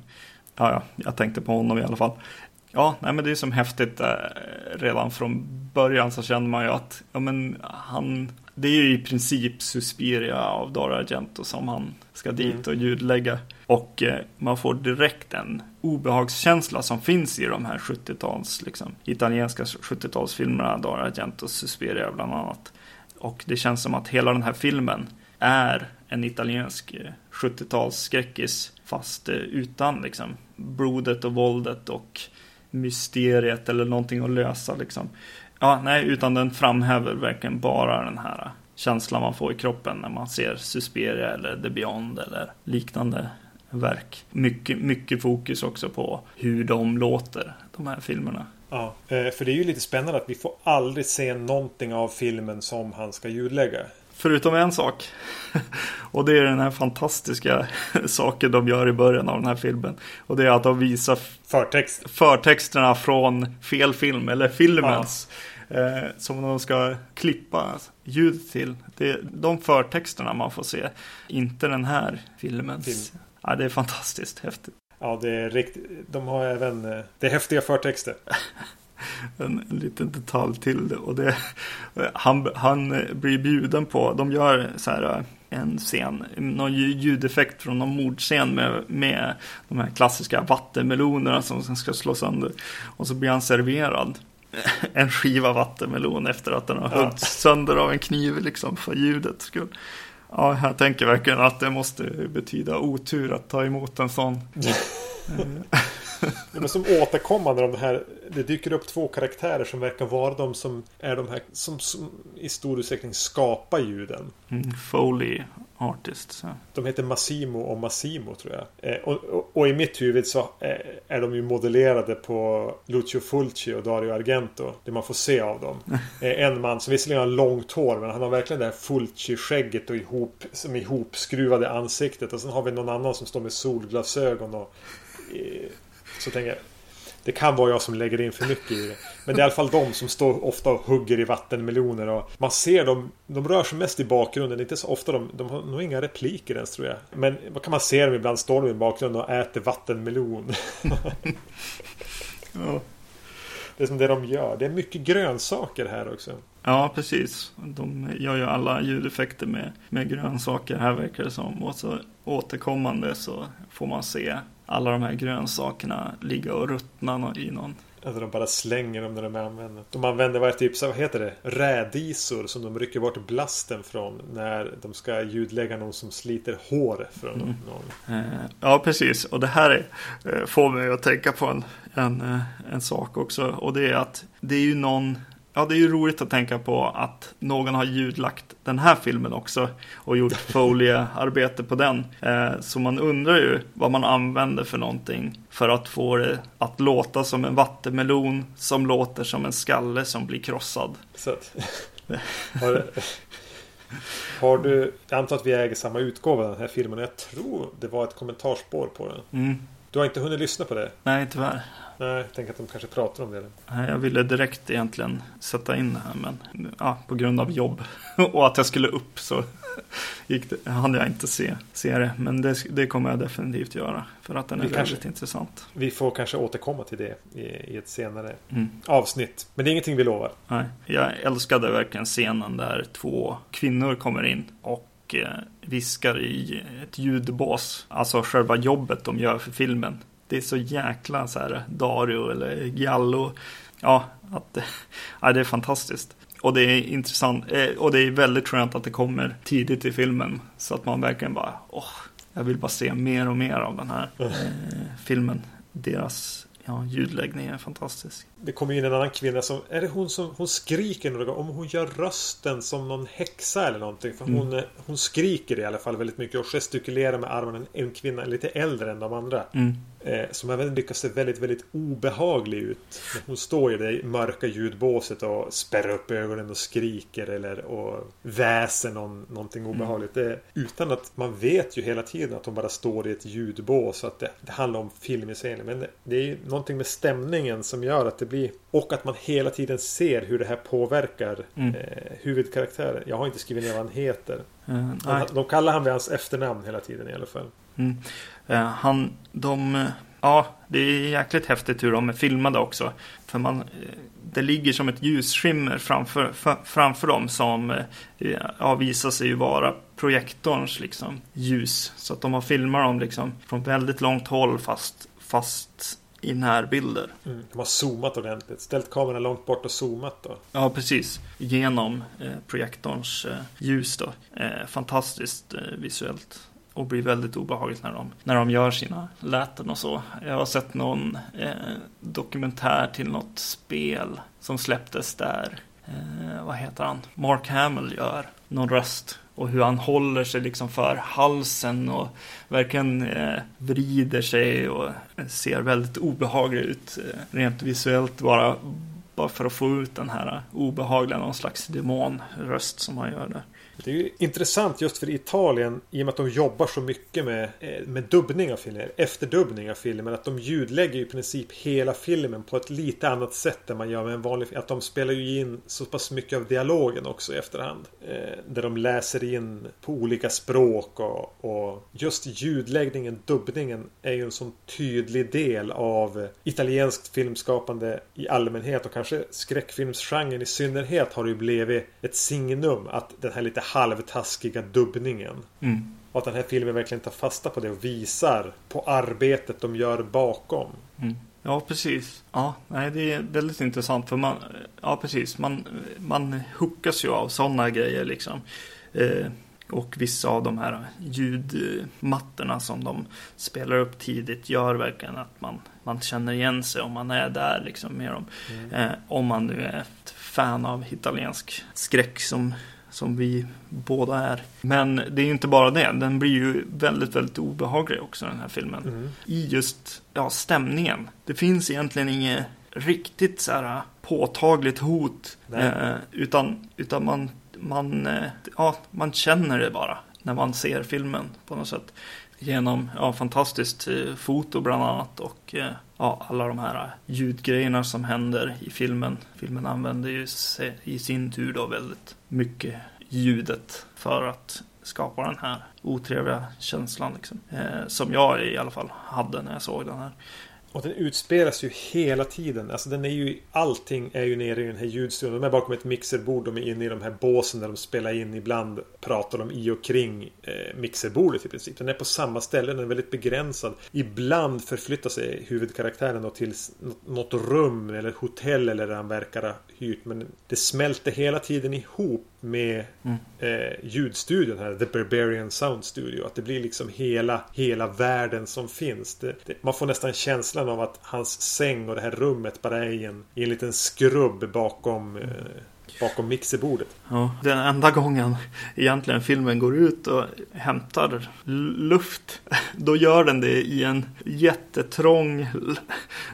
Ja, ja, jag tänkte på honom i alla fall. Ja, nej men det är som häftigt. Eh, redan från början så kände man ju att, ja men han, det är ju i princip Suspiria av Dario Argento som han ska dit och ljudlägga. Och eh, man får direkt en obehagskänsla som finns i de här 70-tals, liksom, italienska 70-talsfilmerna, Dario Argentos Suspiria bland annat. Och det känns som att hela den här filmen är en italiensk eh, 70-talsskräckis fast eh, utan liksom blodet och våldet och mysteriet eller någonting att lösa liksom. Ja, nej, utan den framhäver verkligen bara den här känslan man får i kroppen när man ser Suspiria eller The Beyond eller liknande verk. Mycket, mycket fokus också på hur de låter, de här filmerna. Ja, eh, för det är ju lite spännande att vi får aldrig se någonting av filmen som han ska ljudlägga. Förutom en sak. [LAUGHS] Och det är den här fantastiska [LAUGHS] saken de gör i början av den här filmen. Och det är att de visar Förtext. förtexterna från fel film eller filmens. Eh, som de ska klippa ljud till. Det är de förtexterna man får se. Inte den här filmens. Film. Ja, det är fantastiskt häftigt. Ja, det är riktigt. De har även... eh, Det är häftiga förtexter. [LAUGHS] En, en liten detalj till det. Och det han, han blir bjuden på, de gör så här en scen, någon lju- ljudeffekt från någon mordscen med, med de här klassiska vattenmelonerna som ska slå sönder. Och så blir han serverad [LAUGHS] en skiva vattenmelon efter att den har Ja. huggits sönder av en kniv liksom för ljudets skull. Ja, jag tänker verkligen att det måste betyda otur att ta emot en sån. [LAUGHS] Ja, men som återkommande de här. Det dyker upp två karaktärer som verkar vara de som är de här som, som i stor utsträckning skapar ljuden. Mm, Foley artist. Så. De heter Massimo och Massimo tror jag. Eh, och, och, och i mitt huvud så eh, är de ju modellerade på Lucio Fulci och Dario Argento. Det man får se av dem. [LAUGHS] Eh, en man som visserligen har långt hår men han har verkligen det här Fulci-skägget och ihop, som ihopskruvade ansiktet. Och sen har vi någon annan som står med solglasögon och eh, så tänker jag det kan vara jag som lägger in för mycket i det. Men det är i alla fall de som står ofta och hugger i vattenmeloner. Och man ser dem, de rör sig mest i bakgrunden. Inte så ofta de, de har nog inga repliker ens tror jag. Men vad kan man se dem ibland står de i bakgrunden och äter vattenmelon. [LAUGHS] Ja. Det är som det de gör. Det är mycket grönsaker här också. Ja, precis. De gör ju alla ljudeffekter med, med grönsaker här verkar det som. Och så återkommande så får man se alla de här grönsakerna ligga och ruttna i någon. Alltså de bara slänger dem när de använder. De använder är typ, så vad heter det? Rädisor som de rycker bort blasten från när de ska ljudlägga någon som sliter hår från Mm. någon. Eh, ja, precis. Och det här är, eh, får mig att tänka på en, en, eh, en sak också. Och det är att det är ju någon Ja, det är ju roligt att tänka på att någon har ljudlagt den här filmen också och gjort [LAUGHS] foliearbete på den. Eh, så man undrar ju vad man använder för någonting för att få det att låta som en vattenmelon som låter som en skalle som blir krossad. [LAUGHS] Har, har du... Jag antar att vi äger samma utgåva av den här filmen. Jag tror det var ett kommentarspår på den. Mm. Du har inte hunnit lyssna på det? Nej, tyvärr. Nej, jag tänker att de kanske pratar om det. Nej, Jag ville direkt egentligen sätta in det här men ja, på grund av jobb [LAUGHS] och att jag skulle upp så [LAUGHS] gick det, hann jag inte se, se det. Men det, det kommer jag definitivt göra för att den är kanske- väldigt intressant. Vi får kanske återkomma till det i, i ett senare Mm. avsnitt. Men det är ingenting vi lovar. Nej, jag älskade verkligen scenen där två kvinnor kommer in och eh, viskar i ett ljudbås. Alltså själva jobbet de gör för filmen. Det är så jäkla så här Dario eller Giallo. Ja, att, ja, det är fantastiskt. Och det är intressant eh, och det är väldigt skönt att det kommer tidigt i filmen. Så att man verkligen bara, åh, jag vill bara se mer och mer av den här eh, filmen. Deras ja, ljudläggning är fantastisk det kommer in en annan kvinna som... Är det hon som... Hon skriker några. Om hon gör rösten som någon häxa eller någonting. För Mm. hon, hon skriker i alla fall väldigt mycket och gestikulerar med armarna. En kvinna lite äldre än de andra. Mm. Eh, som även lyckas se väldigt, väldigt obehaglig ut. Hon står i det mörka ljudbåset och spärrar upp ögonen och skriker eller och väser någon, någonting obehagligt. Det, utan att man vet ju hela tiden att hon bara står i ett ljudbås. Så att det, det handlar om filminspelning. Men det, det är ju någonting med stämningen som gör att det blir... Och att man hela tiden ser hur det här påverkar Mm. eh, huvudkaraktären. Jag har inte skrivit ner vad han heter. Eh, nej. De, kallar han vid hans efternamn hela tiden i alla fall. Mm. Eh, han, de, ja, det är jäkligt häftigt hur de är filmade också. För man, eh, det ligger som ett ljusskimmer framför, för, framför dem som ja, visar sig ju vara projektorns liksom, ljus. Så att de har filmat dem liksom från väldigt långt håll fast, fast i närbilder. Mm. De har zoomat ordentligt. Ställt kameran långt bort och zoomat då. Ja, precis. Genom eh, projektorns eh, ljus då. Eh, fantastiskt eh, visuellt. Och blir väldigt obehagligt när de, när de gör sina läten och så. Jag har sett någon eh, dokumentär till något spel som släpptes där. Eh, vad heter han? Mark Hamill gör någon röst. Och hur han håller sig liksom för halsen och verkligen eh, vrider sig och ser väldigt obehaglig ut. Eh, rent visuellt bara, bara för att få ut den här obehagliga, någon slags demonröst som han gör där. Det är ju intressant just för Italien i och med att de jobbar så mycket med, eh, med dubbning av filmer, efterdubbning av filmer. Att de ljudlägger i princip hela filmen på ett lite annat sätt än man gör med en vanlig film. Att de spelar ju in så pass mycket av dialogen också i efterhand. Eh, där de läser in på olika språk och, och just ljudläggningen, dubbningen är ju en sån tydlig del av italienskt filmskapande i allmänhet och kanske skräckfilmsgenren i synnerhet har det ju blivit ett signum att den här lite halvtaskiga dubbningen. Mm. Och att den här filmen verkligen tar fasta på det och visar på arbetet de gör bakom. Mm. Ja, precis. Ja, nej, det är väldigt intressant för man, ja precis, man, man hookas ju av sådana grejer liksom. Eh, och vissa av de här ljudmattorna som de spelar upp tidigt gör verkligen att man, man känner igen sig om man är där liksom med dem. Eh, om man nu är ett fan av italiensk skräck som, som vi båda är. Men det är ju inte bara det, den blir ju väldigt, väldigt obehaglig också den här filmen. Mm. I just ja, stämningen. Det finns egentligen inget riktigt så här påtagligt hot. Eh, utan, utan man, man, eh, ja, man känner det bara när man ser filmen på något sätt. Genom ja, fantastiskt eh, foto bland annat och eh, ja, alla de här eh, ljudgrejerna som händer i filmen. Filmen använder ju i sin tur då väldigt mycket ljudet för att skapa den här otrevliga känslan. Liksom. Eh, som jag i alla fall hade när jag såg den här. Och den utspelas ju hela tiden. Alltså den är ju... Allting är ju nere i den här ljudstudion. De är bakom ett mixerbord. De är inne i de här båsen där de spelar in. Ibland pratar de i och kring eh, mixerbordet i princip. Den är på samma ställe. Den är väldigt begränsad. Ibland förflyttar sig huvudkaraktären då till något rum eller hotell eller där han verkar ha hyrt. Men det smälter hela tiden ihop med Mm. eh, ljudstudion här. The Barbarian Sound Studio. Att det blir liksom hela, hela världen som finns. Det, det, man får nästan känslan av att hans säng och det här rummet bara är i en, i en liten skrubb bakom, eh, bakom mixerbordet. Ja, den enda gången egentligen filmen går ut och hämtar luft, då gör den det i en jättetrång,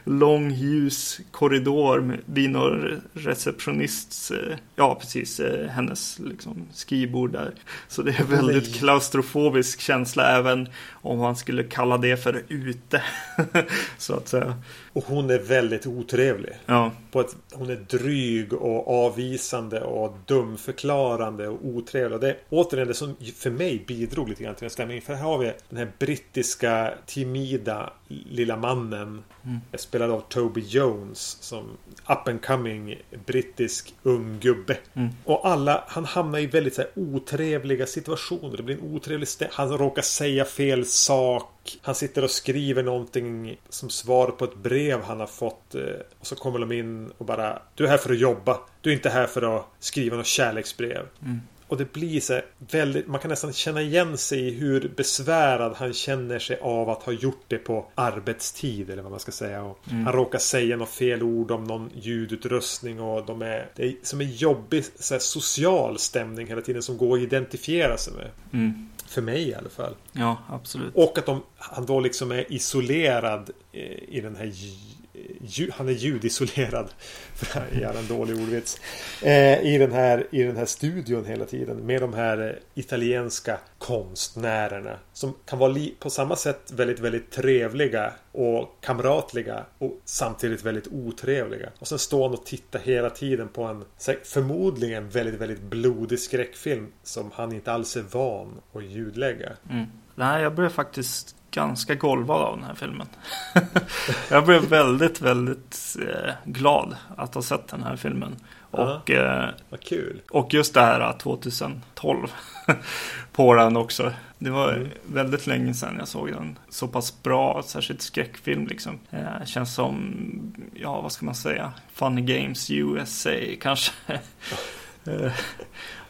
lång ljus korridor vid någon receptionists, eh, ja precis, eh, hennes liksom skrivbord där. Så det är väldigt Nej. klaustrofobisk känsla även om man skulle kalla det för ute. [LAUGHS] Så att säga. Och hon är väldigt otrevlig. Ja, På ett, hon är dryg och avvisande och dumförklarande och otrevlig. Och det är återigen det som för mig bidrog lite grann till den stämningen. För här har vi den här brittiska timida lilla mannen. Mm. Spelad av Toby Jones. Som up and coming brittisk ung gubbe. Mm. Och alla, han hamnar i väldigt så här, otrevliga situationer. Det blir en otrevlig Han råkar säga fel sak. Han sitter och skriver någonting som svar på ett brev han har fått. eh, Och så kommer de in och bara Du är här för att jobba. Du är inte här för att skriva något kärleksbrev. Mm. Och det blir så väldigt, man kan nästan känna igen sig i hur besvärad han känner sig av att ha gjort det på arbetstid eller vad man ska säga. Och mm. Han råkar säga något fel ord om någon ljudutrustning och de är, det är som en jobbig så social stämning hela tiden som går att identifiera sig med. Mm. För mig i alla fall. Ja, absolut. Och att de, han då liksom är isolerad i den här han är ljudisolerad. [LAUGHS] För att göra en dålig ordvits. Eh, I, den här, I den här studion hela tiden. Med de här eh, italienska konstnärerna. Som kan vara på samma sätt väldigt, väldigt trevliga och kamratliga. Och samtidigt väldigt otrevliga. Och sen står han och tittar hela tiden på en förmodligen väldigt, väldigt blodig skräckfilm. Som han inte alls är van att ljudlägga. Mm. Nej, jag börjar faktiskt ganska golvad av den här filmen. [LAUGHS] jag blev väldigt, väldigt eh, glad att ha sett den här filmen. Och, eh, Vad kul. och just det här 2012 [LAUGHS] på den också. Det var mm. väldigt länge sedan jag såg den så pass bra, särskilt skräckfilm liksom. Eh, känns som, ja vad ska man säga, Funny Games USA [LAUGHS] kanske. eh,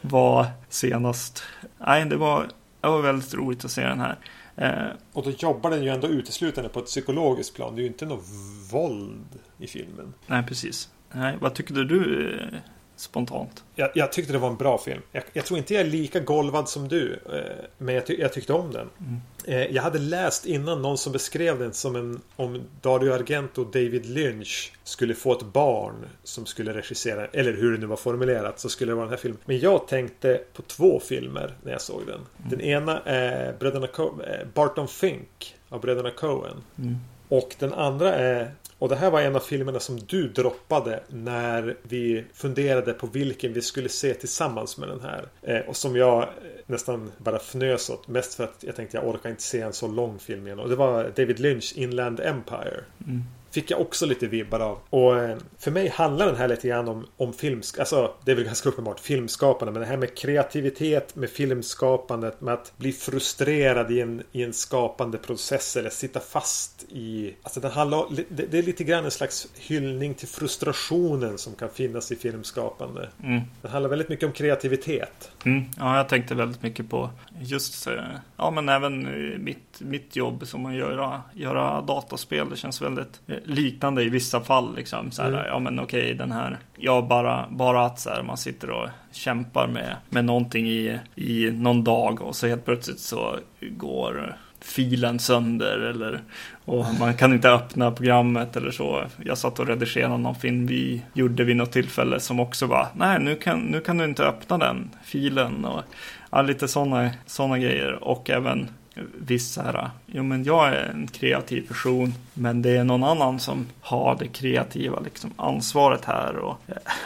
var senast. Nej, det var, det var väldigt roligt att se den här. Eh, och då jobbar den ju ändå uteslutande på ett psykologiskt plan. Det är ju inte något våld i filmen. Nej, precis. Nej, vad tyckte du eh, spontant? Jag, jag, tyckte det var en bra film. Jag, jag, tror inte jag är lika golvad som du. Eh, men jag, ty jag, tyckte om den. Mm. Eh, jag hade läst innan någon som beskrev den som en om Dario Argento och David Lynch skulle få ett barn som skulle regissera, eller hur det nu var formulerat, så skulle det vara den här filmen. Men jag tänkte på två filmer när jag såg den. Mm. Den ena är bröderna Co eh, Barton Fink av bröderna Coen. Mm. Och den andra är och det här var en av filmerna som du droppade när vi funderade på vilken vi skulle se tillsammans med den här. Eh, och som jag eh, nästan bara fnös åt. Mest för att jag tänkte jag orkar inte se en så lång film igen. Och det var David Lynch Inland Empire. Mm fick jag också lite vibbar av. Och eh, för mig handlar den här lite grann om, om film, alltså det är väl ganska uppenbart filmskapande, men det här med kreativitet, med filmskapandet, med att bli frustrerad i en, i en skapande process eller sitta fast i, alltså den handlar, det, det är lite grann en slags hyllning till frustrationen som kan finnas i filmskapande. Mm. Den handlar väldigt mycket om kreativitet. Mm. Ja, jag tänkte väldigt mycket på just, eh, ja men även mitt, mitt jobb som att göra, göra dataspel. Det känns väldigt eh, liknande i vissa fall. Liksom. Så här, mm. Ja men okej, den här. Ja, bara, bara att så här, man sitter och kämpar med, med någonting i, i någon dag och så helt plötsligt så går filen sönder eller och man kan inte öppna programmet eller så. Jag satt och redigerade någon film vi gjorde vid något tillfälle som också var nej nu kan, nu kan du inte öppna den filen och ja, lite sådana såna grejer och även viss så här, jo men jag är en kreativ person, men det är någon annan som har det kreativa liksom, ansvaret här och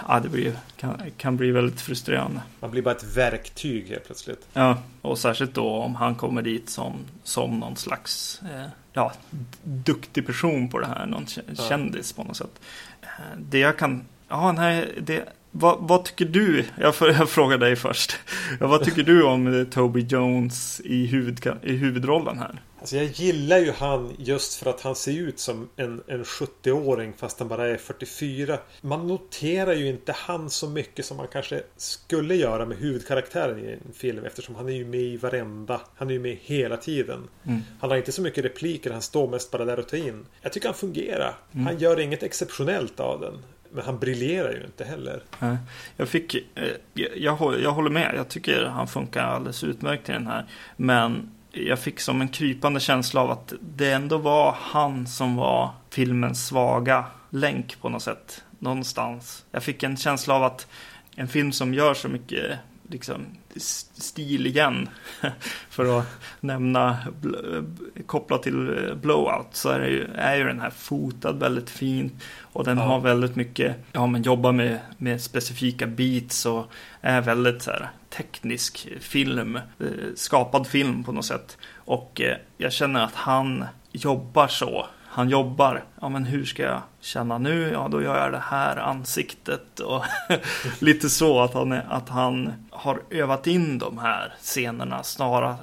ja, det blir, kan, kan bli väldigt frustrerande. Man blir bara ett verktyg helt plötsligt. Ja, och särskilt då om han kommer dit som, som någon slags eh, ja, duktig person på det här, någon kändis på något sätt. Eh, det jag kan, ja nej, det vad, vad, tycker du? Jag, jag frågar dig först. vad tycker du om Toby Jones i, huvud, i huvudrollen här? Alltså jag gillar ju han just för att han ser ut som en, en 70-åring fast han bara är 44. Man noterar ju inte han så mycket som man kanske skulle göra med huvudkaraktären i en film eftersom han är ju med i varenda. Han är ju med hela tiden. Mm. Han har inte så mycket repliker, han står mest bara där och tar in. Jag tycker han fungerar. Mm. Han gör inget exceptionellt av den. Men han briljerar ju inte heller. Jag fick, eh, jag, jag, håller med. Jag tycker han funkar alldeles utmärkt i den här. Men jag fick som en krypande känsla av att det ändå var han som var filmens svaga länk på något sätt. Någonstans. Jag fick en känsla av att en film som gör så mycket liksom, stil igen. [LAUGHS] För att nämna, kopplat till eh, Blowout, så är, ju, är ju den här fotad väldigt fint. Och den ja. har väldigt mycket, ja men jobbar med, med specifika beats och är väldigt så här, teknisk film, eh, skapad film på något sätt. Och eh, jag känner att han jobbar så han jobbar. Ja, men hur ska jag känna nu? Ja, då gör jag det här ansiktet och [LAUGHS] lite så att han, är, att han har övat in de här scenerna snarare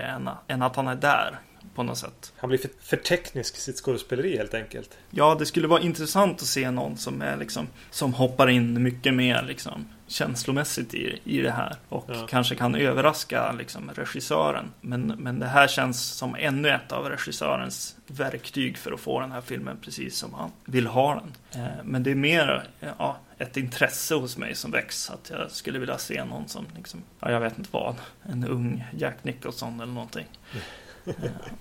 än, än att han är där på något sätt. Han blir för, för teknisk i sitt skådespeleri helt enkelt. Ja, det skulle vara intressant att se någon som är liksom som hoppar in mycket mer liksom känslomässigt i, i det här. Och Ja. kanske kan överraska liksom, regissören. Men, men det här känns som ännu ett av regissörens verktyg för att få den här filmen precis som han vill ha den. Eh, men det är mer ja, ett intresse hos mig som väcks. Att jag skulle vilja se någon som, liksom, ja, jag vet inte vad, en ung Jack Nicholson eller någonting. Eh,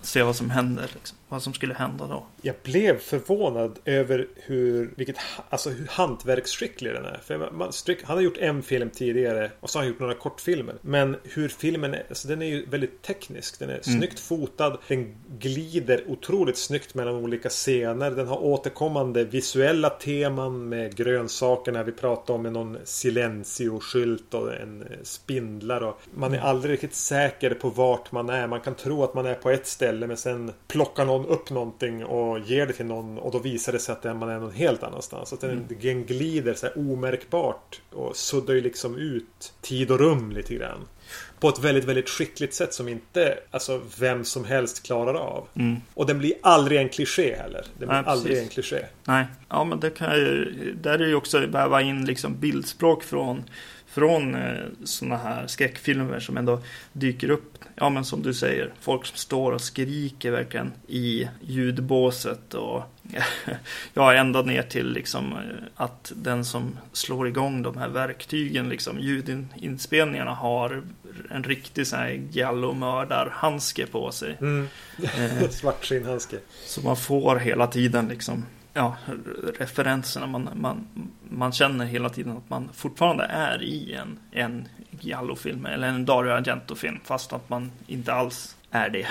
se vad som händer, liksom. Vad som skulle hända då. Jag blev förvånad över hur, vilket, alltså hur hantverksskicklig den är. För man, Strick, han har gjort en film tidigare och så har han gjort några kortfilmer. Men hur filmen är, alltså den är ju väldigt teknisk. Den är snyggt fotad. Den glider otroligt snyggt mellan olika scener. Den har återkommande visuella teman med grönsakerna vi pratade om med någon silencio-skylt och en eh, spindlar. Och man är aldrig riktigt säker på vart man är. Man kan tro att man är på ett ställe men sen plockar någon upp någonting och ger det till någon och då visar det sig att man är någon helt annanstans. Så att den, den glider så här omärkbart och suddar ju liksom ut tid och rum lite grann. På ett väldigt, väldigt skickligt sätt som inte alltså, vem som helst klarar av. Och den blir aldrig en kliché heller. Den blir Nej, precis. aldrig en kliché. Nej, ja men det kan ju, där är ju också väva in liksom bildspråk från, från eh, sådana här skräckfilmer som ändå dyker upp. Ja men som du säger, folk som står och skriker verkligen i ljudbåset och [LAUGHS] ja, ända ner till liksom eh, att den som slår igång de här verktygen, liksom ljudinspelningarna har en riktig sån här giallo-mördarhandske på sig. Mm. Eh, [LAUGHS] Svart skinnhandske. så man får hela tiden liksom Ja, referenserna. Man, man, man känner hela tiden att man fortfarande är i en, en Giallo-film eller en Dario Argento-film. Fast att man inte alls är det.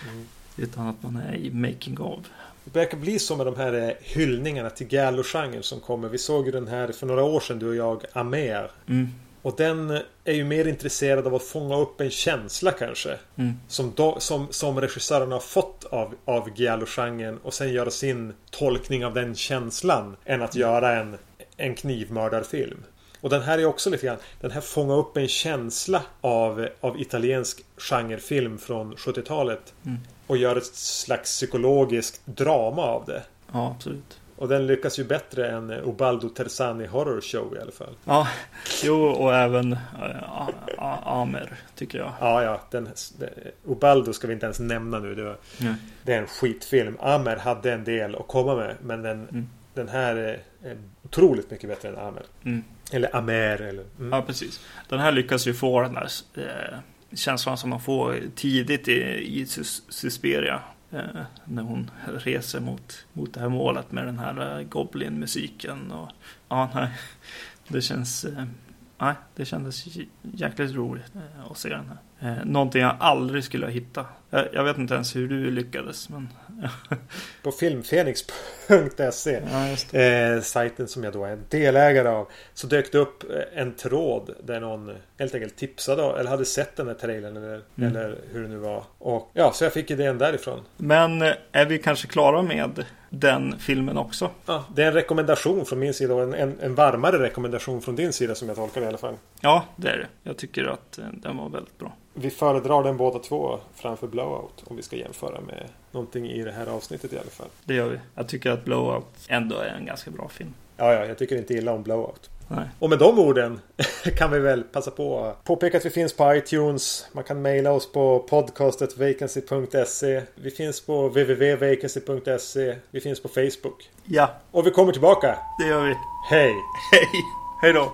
[LAUGHS] Utan att man är i making of. Det verkar bli så med de här eh, hyllningarna till Gallo-genren som kommer. Vi såg ju den här för några år sedan, du och jag, Amer. Mm. Och den är ju mer intresserad av att fånga upp en känsla kanske. Mm. Som, som, som regissören har fått av, av Giallo-genren och sen göra sin tolkning av den känslan. Än att göra en, en knivmördarfilm. Och den här är också lite grann, den här fångar upp en känsla av, av italiensk genrefilm från 70-talet. Och gör ett slags psykologiskt drama av det. Ja, absolut. Och den lyckas ju bättre än Ubaldo Terzani Horror Show i alla fall. Ja, jo, och även äh, Amer, tycker jag. Ja, ja. Den, Ubaldo ska vi inte ens nämna nu. Det, var, det är en skitfilm. Amer hade en del att komma med. Men den, den här är, är otroligt mycket bättre än Amer. Mm. Eller Amer. Eller, mm. Ja, precis. Den här lyckas ju få den där eh, känslan som man får tidigt i, i Sus- Susperia. Eh, när hon reser mot, mot det här målet med den här eh, Goblin-musiken. Och, ja, nej. Det känns... Eh, nej, det kändes jäkligt roligt eh, att se den här. Eh, någonting jag aldrig skulle ha hittat. Jag, jag vet inte ens hur du lyckades, men... [LAUGHS] På filmfenix.se ja, eh, sajten som jag då är delägare av. Så dök det upp eh, en tråd där någon helt enkelt tipsade eller hade sett den här trailern eller, Mm. eller hur det nu var. Och ja, så jag fick idén därifrån. Men eh, är vi kanske klara med den filmen också? Ja, det är en rekommendation från min sida och en, en, en varmare rekommendation från din sida som jag tolkar det i alla fall. Ja, det är det. Jag tycker att eh, den var väldigt bra. Vi föredrar den båda två framför Blowout om vi ska jämföra med någonting i det här avsnittet i alla fall. Det gör vi. Jag tycker att Blowout ändå är en ganska bra film. Ja, ja, jag tycker inte illa om Blowout. Nej. Och med de orden [LAUGHS] kan vi väl passa på att påpeka att vi finns på iTunes. Man kan mejla oss på podcastetvacancy.se. Vi finns på www.vacancy.se. Vi finns på Facebook. Ja, Och vi kommer tillbaka. det gör vi. Hej! Hej! Hej då!